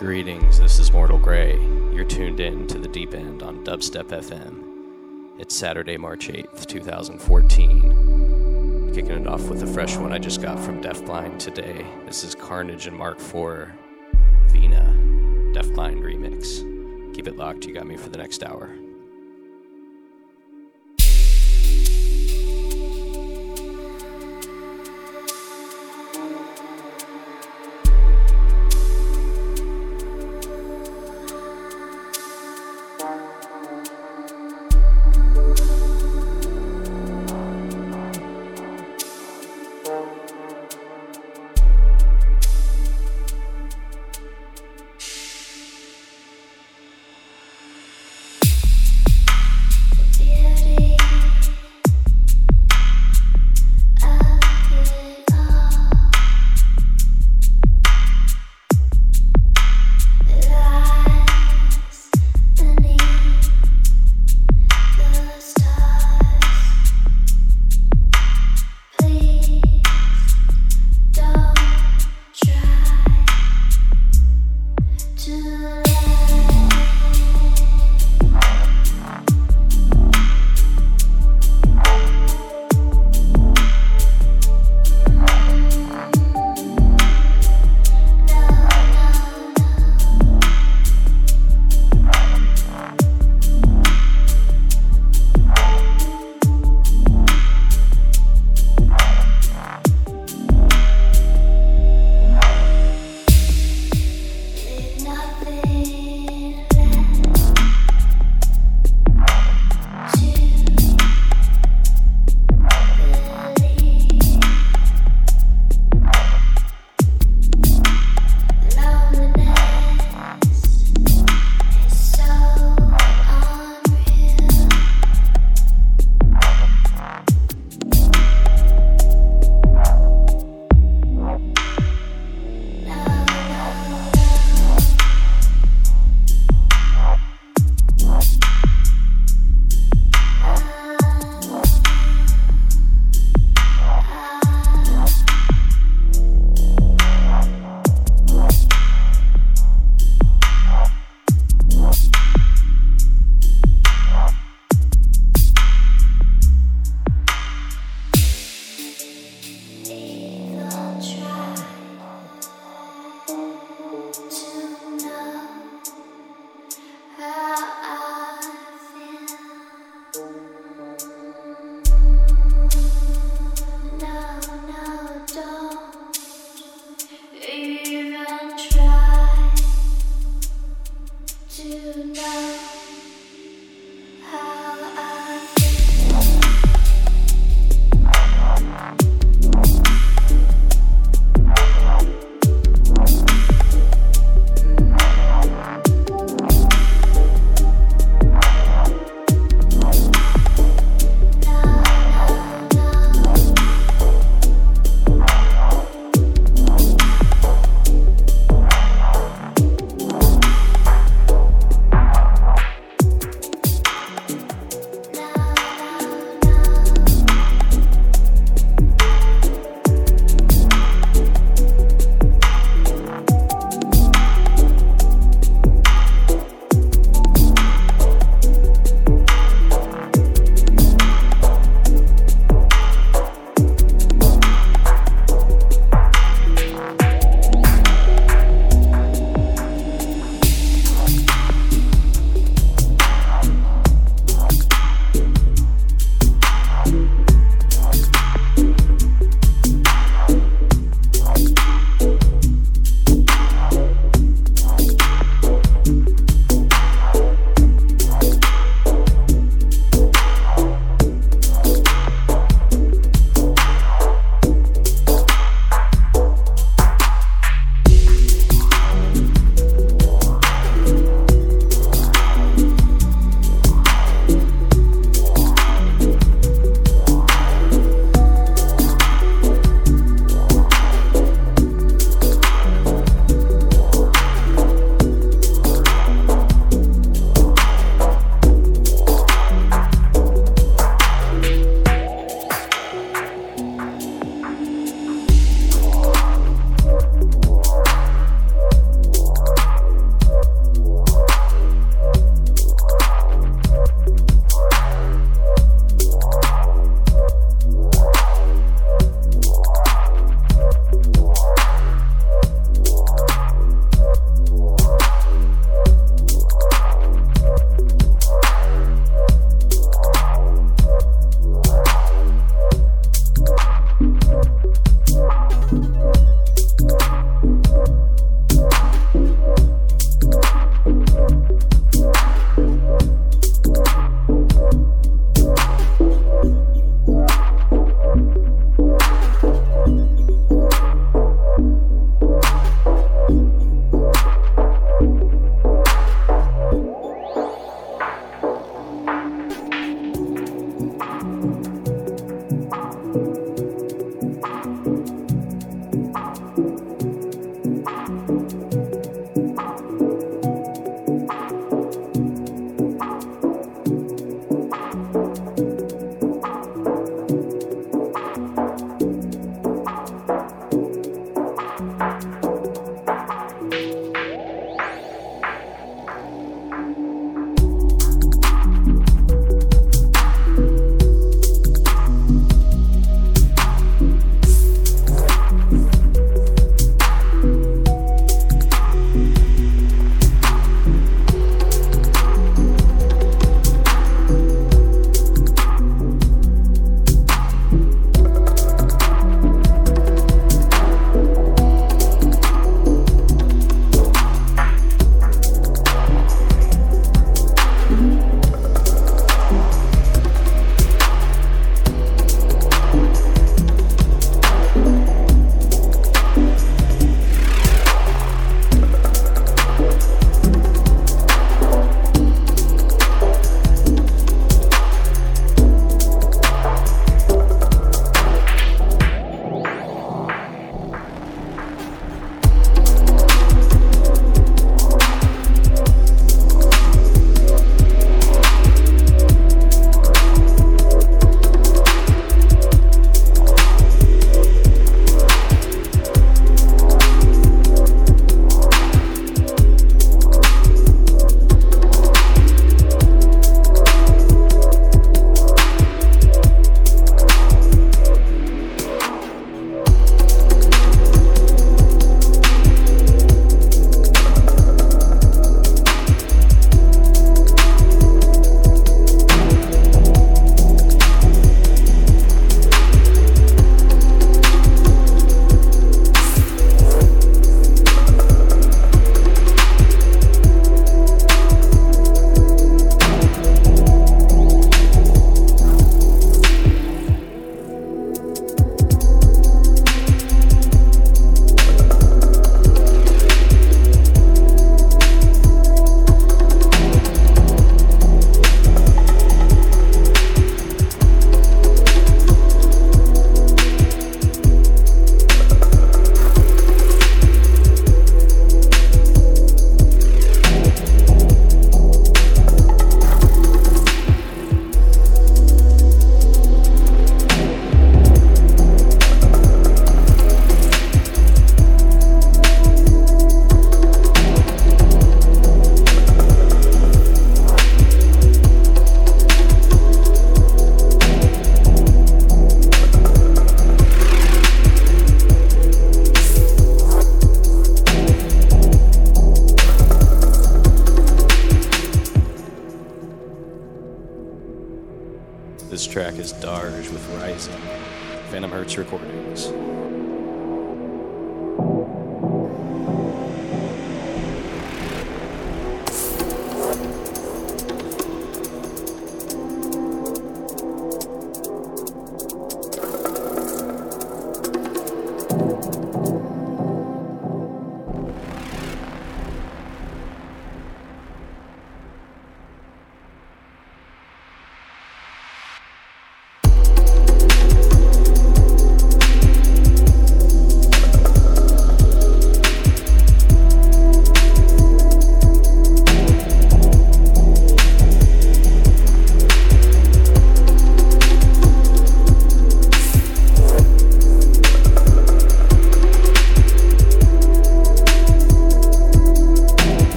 Greetings, this is Mortal Grey. You're tuned in to the deep end on Dubstep FM. It's Saturday, March 8th, 2014. Kicking it off with a fresh one I just got from Deafblind today. This is Carnage and Mark IV Vina Deafblind remix. Keep it locked, you got me for the next hour.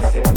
Gracias.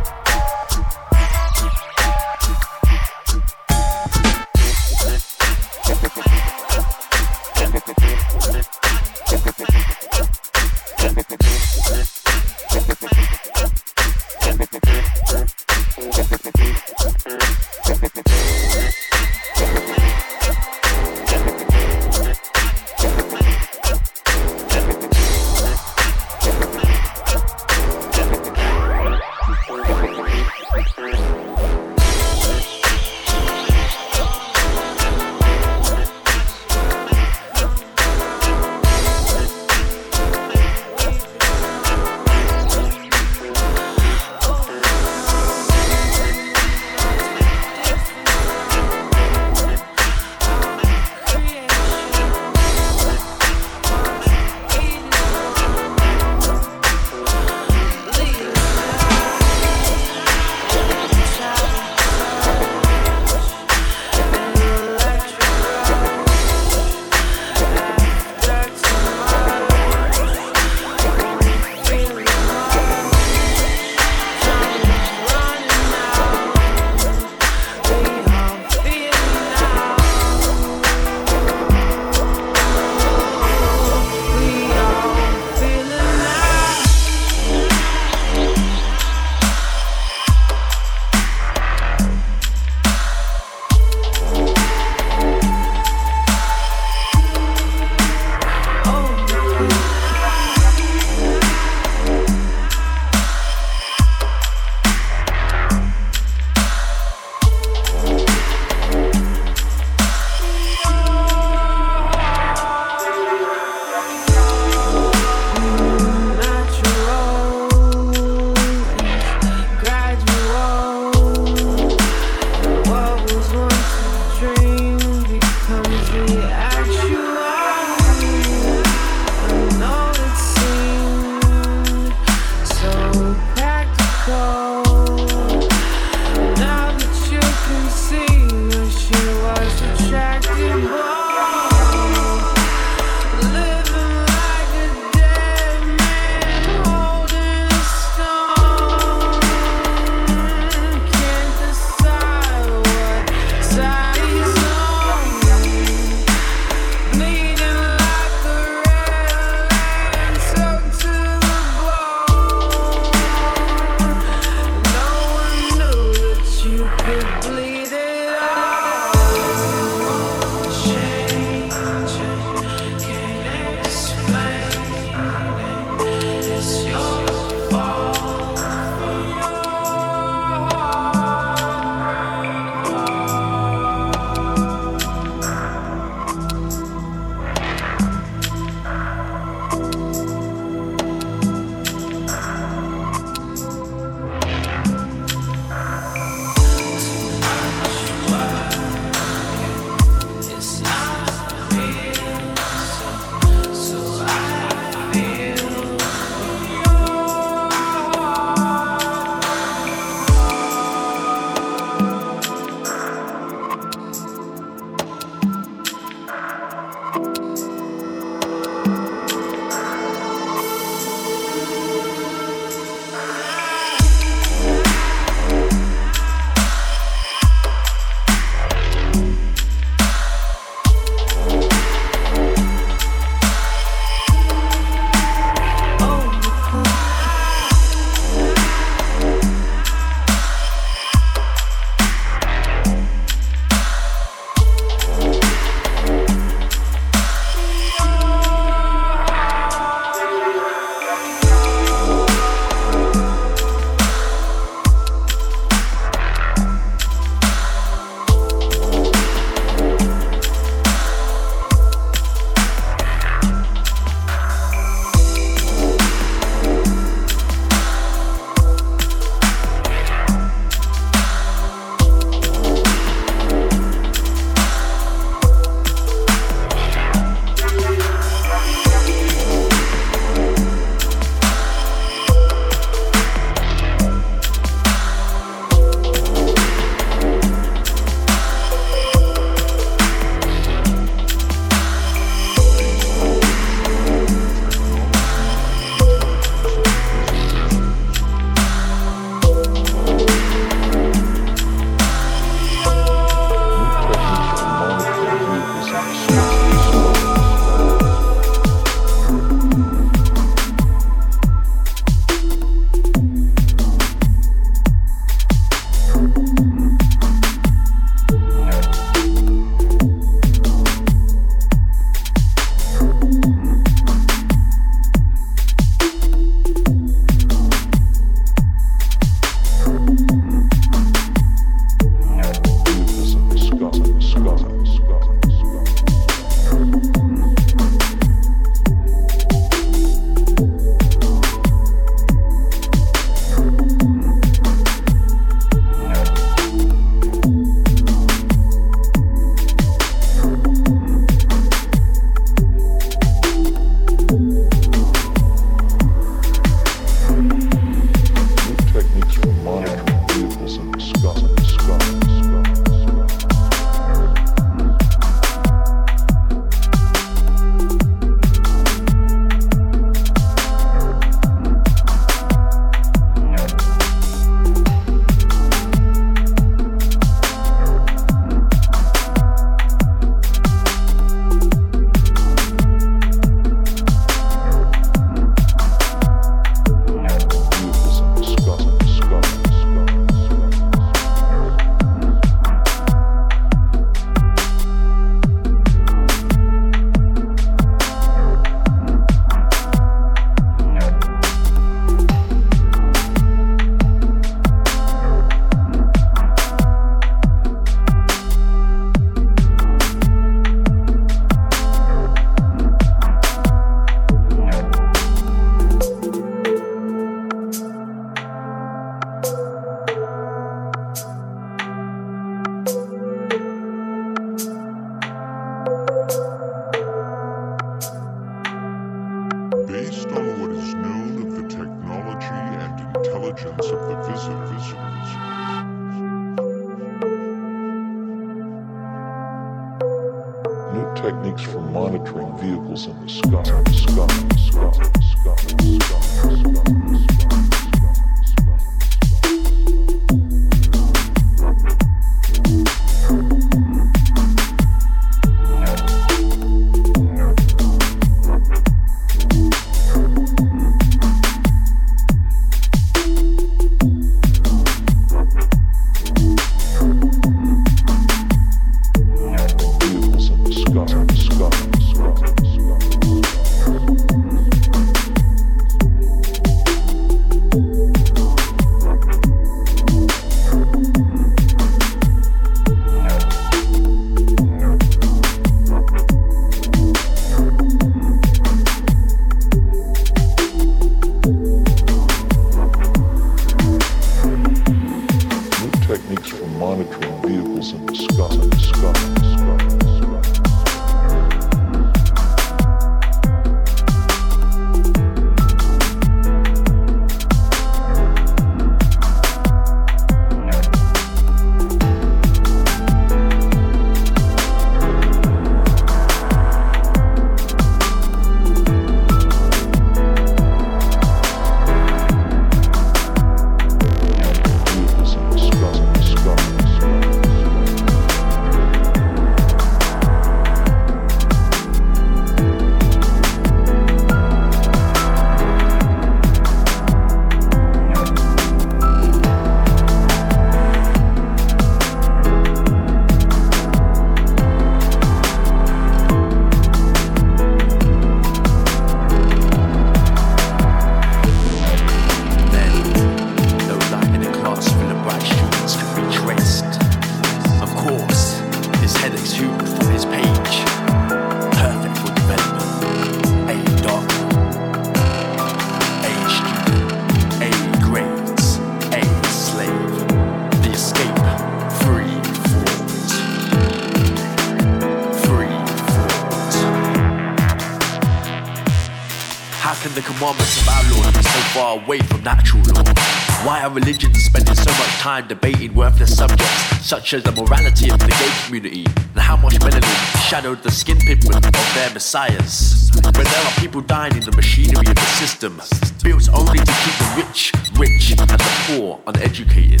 Time debating worthless subjects such as the morality of the gay community and how much melanin shadowed the skin pigment of their messiahs. When there are people dying in the machinery of the system, built only to keep the rich rich and the poor uneducated.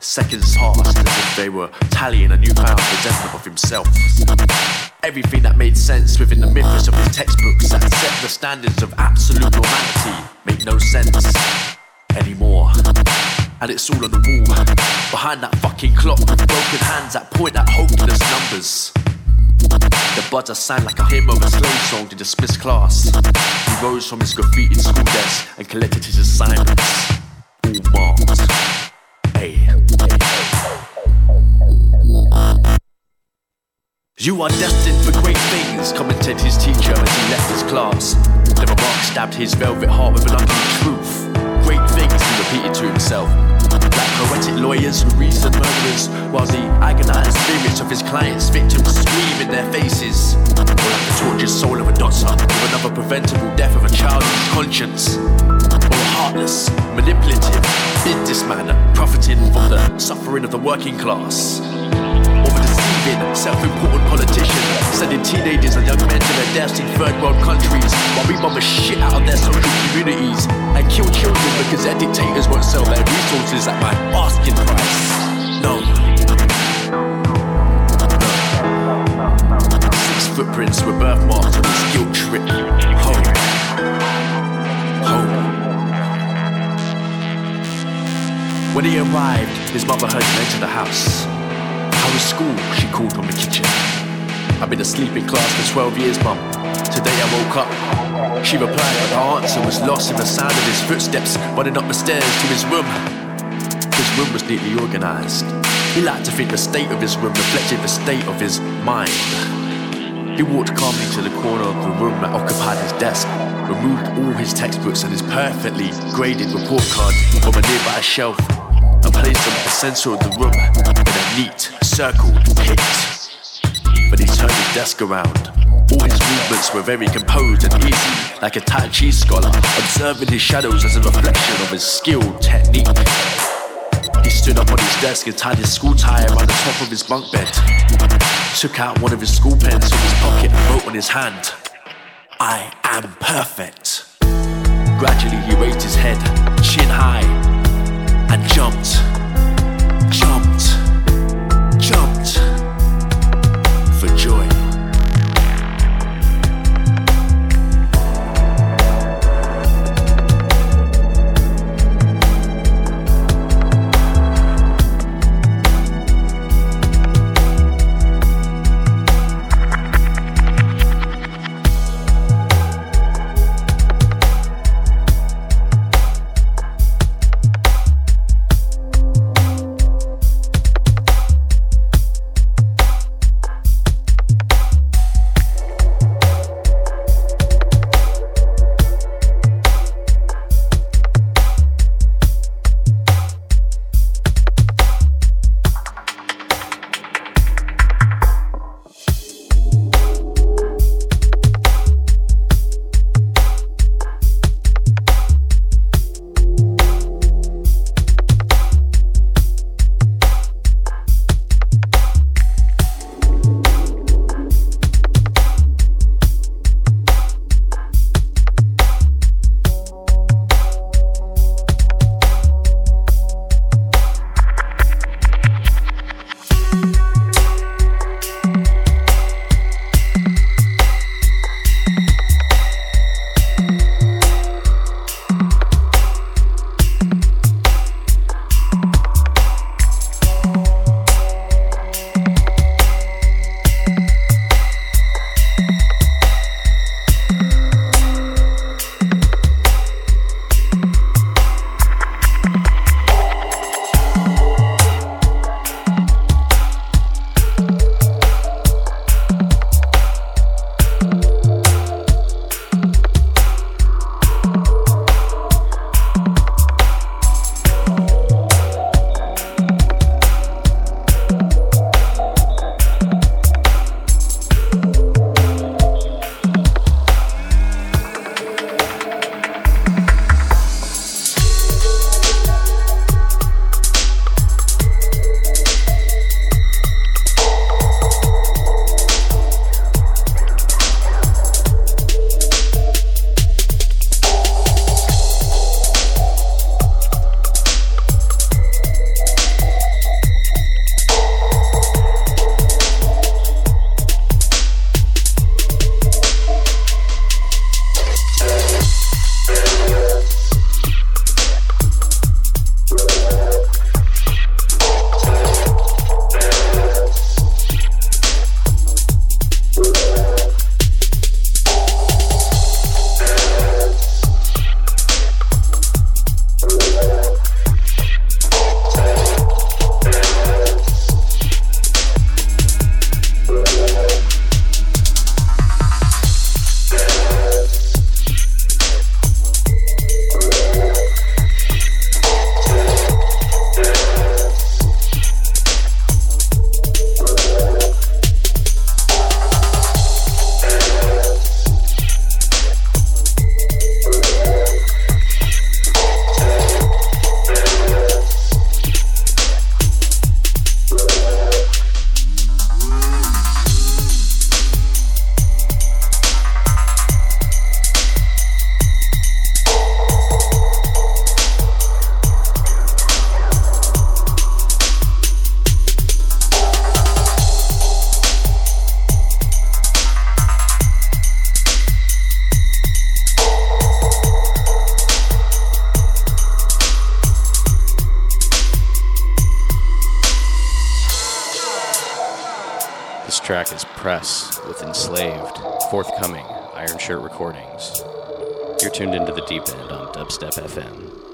Seconds passed as if they were tallying a newfound resentment of himself. Everything that made sense within the mythos of his textbooks that set the standards of absolute normality no sense anymore and it's all on the wall. Behind that fucking clock broken hands that point at hopeless numbers. The buzzer sang like a hymn of a slave song to dismiss class. He rose from his graffiti school desk and collected his assignments. You are destined for great things, commented his teacher as he left his class. The remark stabbed his velvet heart with an ugly truth. Great things, he repeated to himself. Like poetic lawyers who reason murderers, while the agonized spirits of his clients' victims scream in their faces. Or like the tortured soul of a doctor with another preventable death of a child in his conscience. Or heartless, manipulative businessman profiting from the suffering of the working class self-important politician, sending teenagers and young men to their deaths in third world countries while we bomb the shit out of their social communities and kill children because their dictators won't sell their resources at my asking price. No. No. Six footprints were birthmarks on his guilt trip home. Home. When he arrived, his mother heard him enter the house. Was school? She called from the kitchen. I've been asleep in class for 12 years, mum. Today I woke up. She replied, but her answer was lost in the sound of his footsteps running up the stairs to his room. His room was neatly organized. He liked to think the state of his room reflected the state of his mind. He walked calmly to the corner of the room that occupied his desk, removed all his textbooks and his perfectly graded report card from a nearby shelf, and placed them at the center of the room neat, circled pit. But he turned his desk around. All his movements were very composed and easy, like a Tai Chi scholar, observing his shadows as a reflection of his skilled technique. He stood up on his desk and tied his school tie around the top of his bunk bed. Took out one of his school pens from his pocket and wrote on his hand, I am perfect. Gradually he raised his head, chin high, forthcoming Iron Shirt recordings. You're tuned into the deep end on Dubstep FM.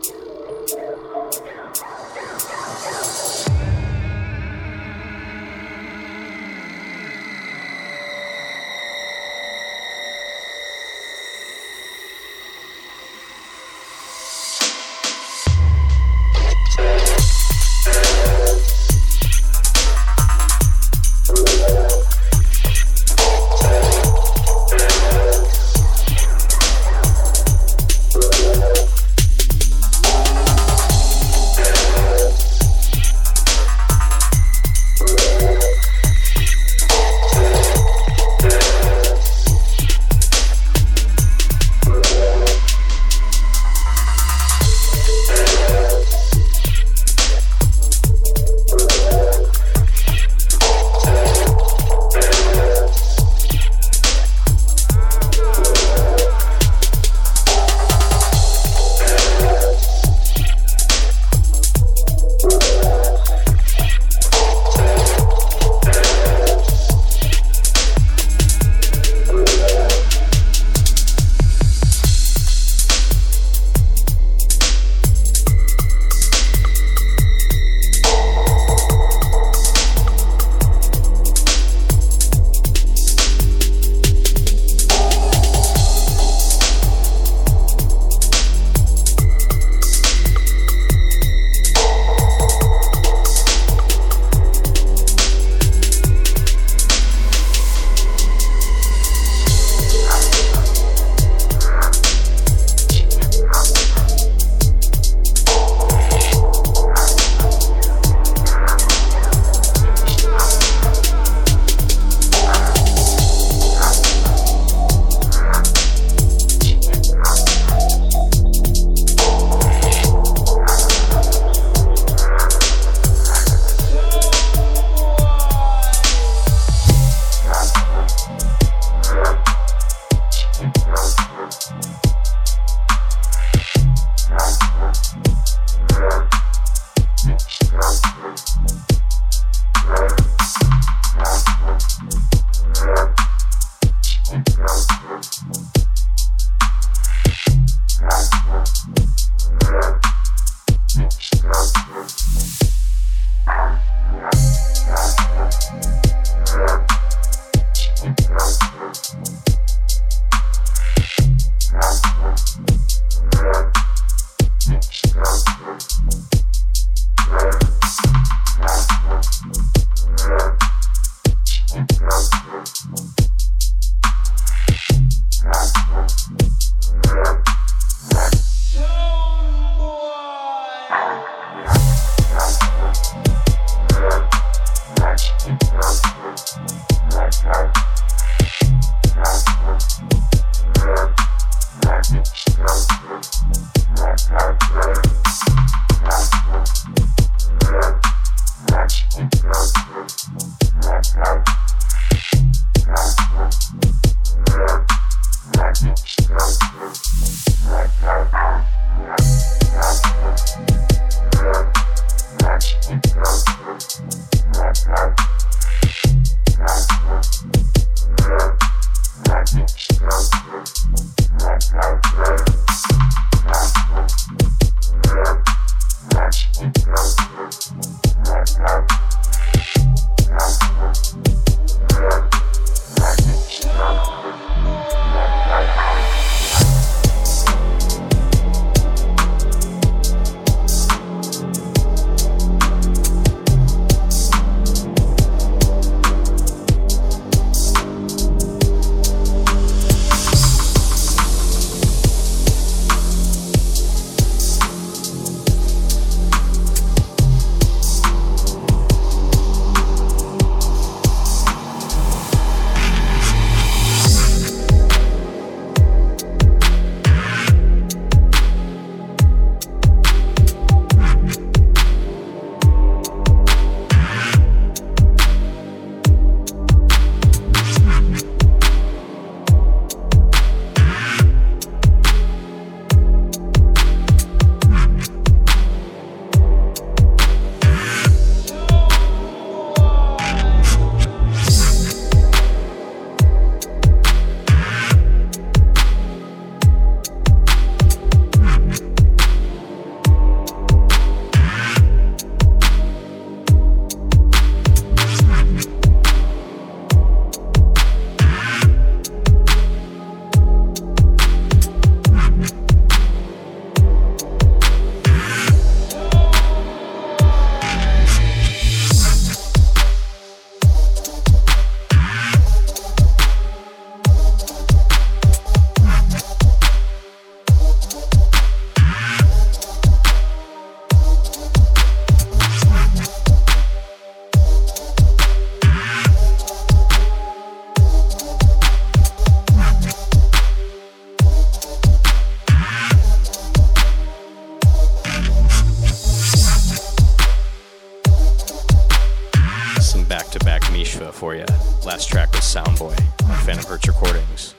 Mishva for you. Last track was Soundboy Phantom Hertz Recordings.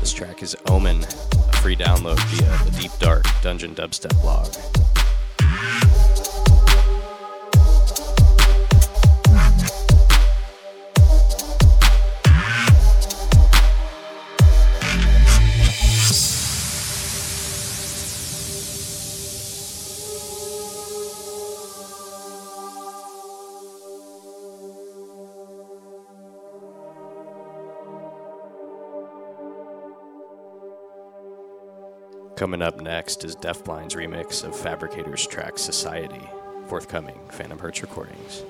This track is Omen, a free download via the Deep Dark Dungeon Dubstep blog. Coming up next is Deafblind's remix of Fabricator's track Society, forthcoming Phantom Hertz recordings.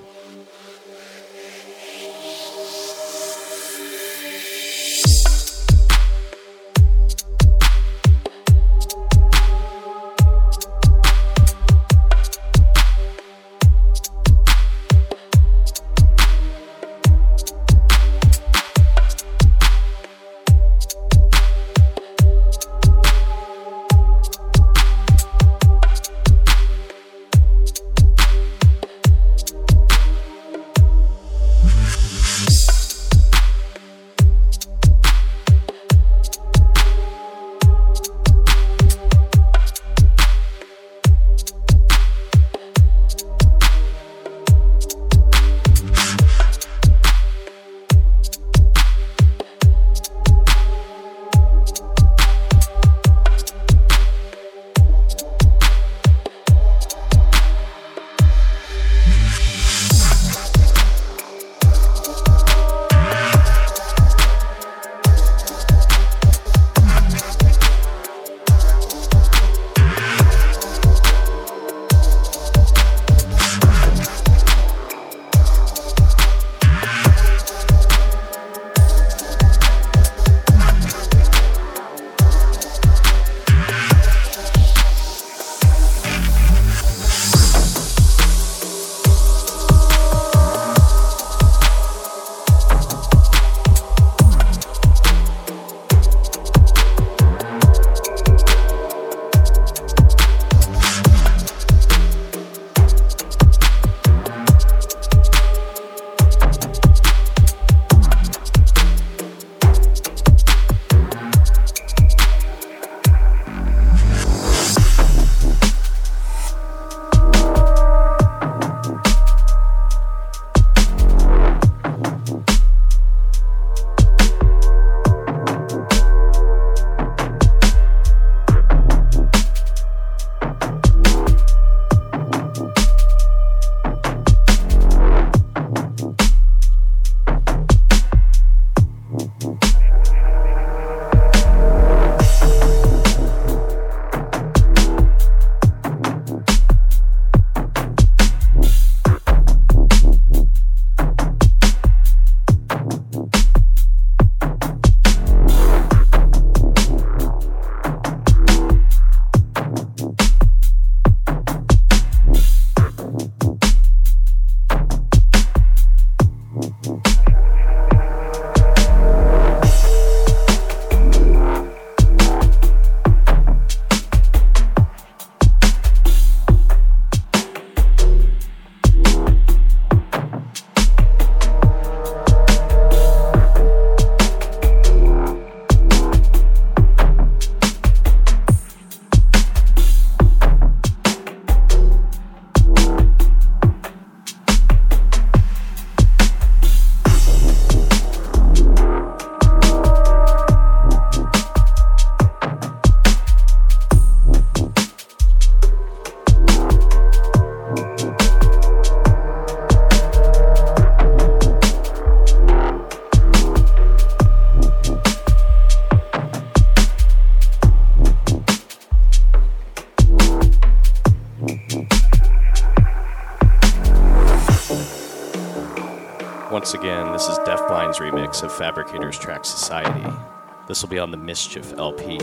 Will be on the Mischief LP,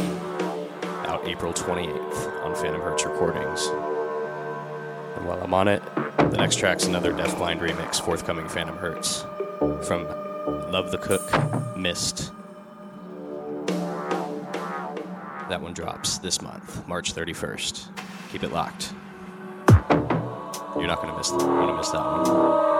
out April 28th on Phantom Hertz Recordings. And while I'm on it, the next track's another Deafblind remix, forthcoming Phantom Hertz, from Love the Cook, Mist. That one drops this month, March 31st. Keep it locked. You're not going to miss want to miss that one.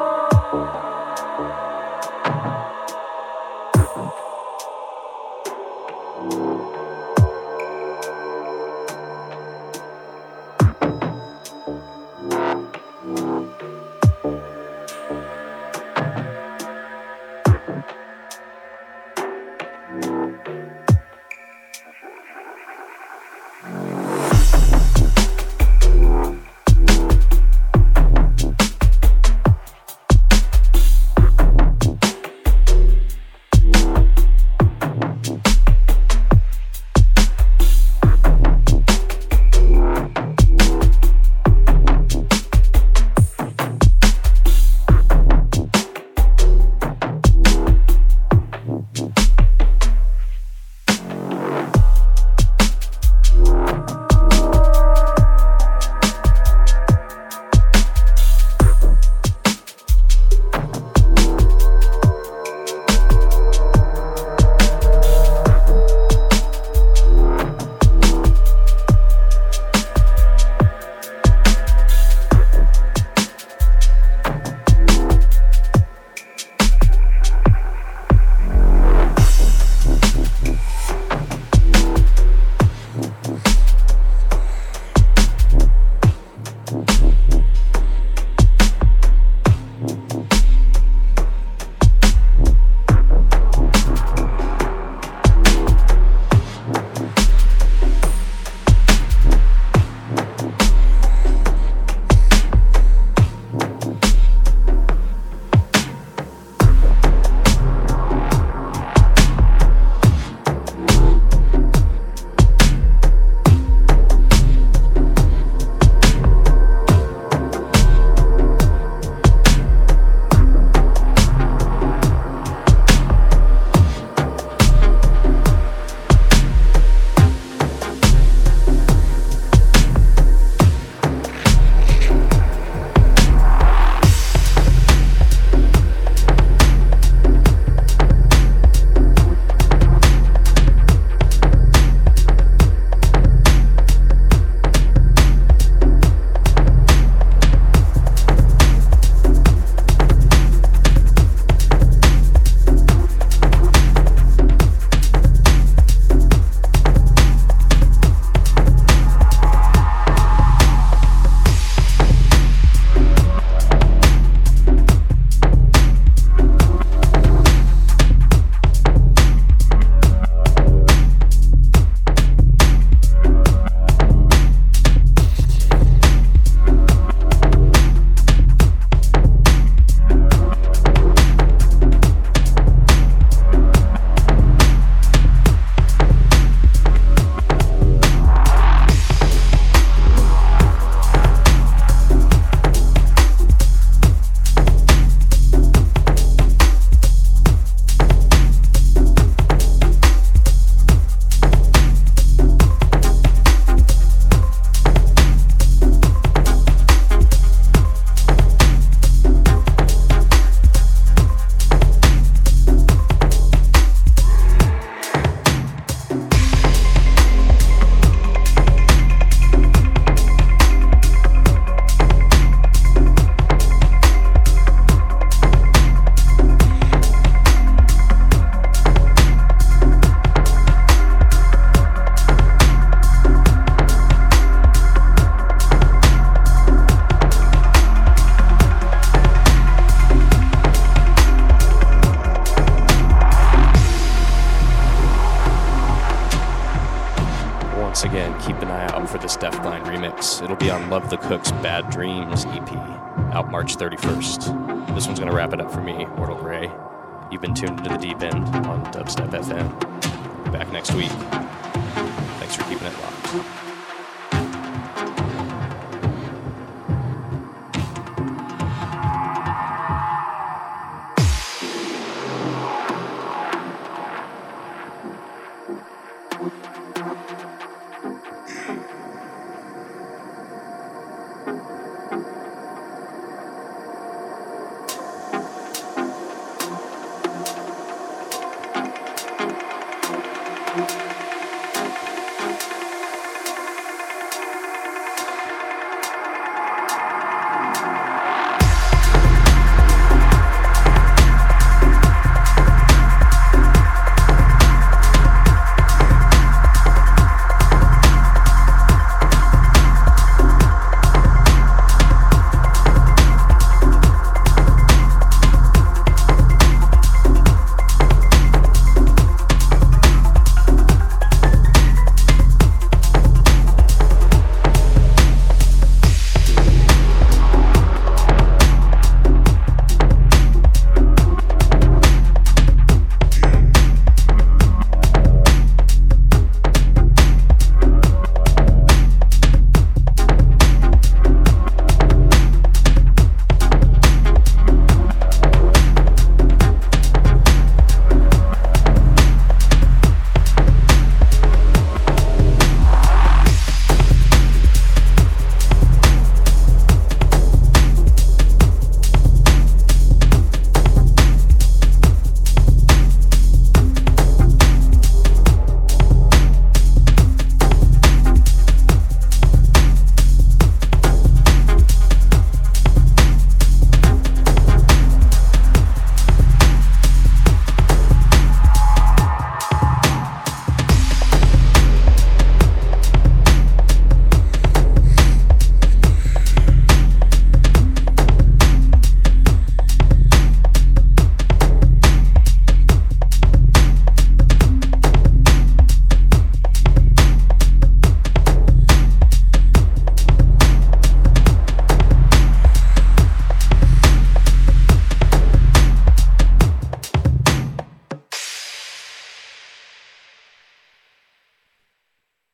Love the Cook's Bad Dreams EP, out March 31st.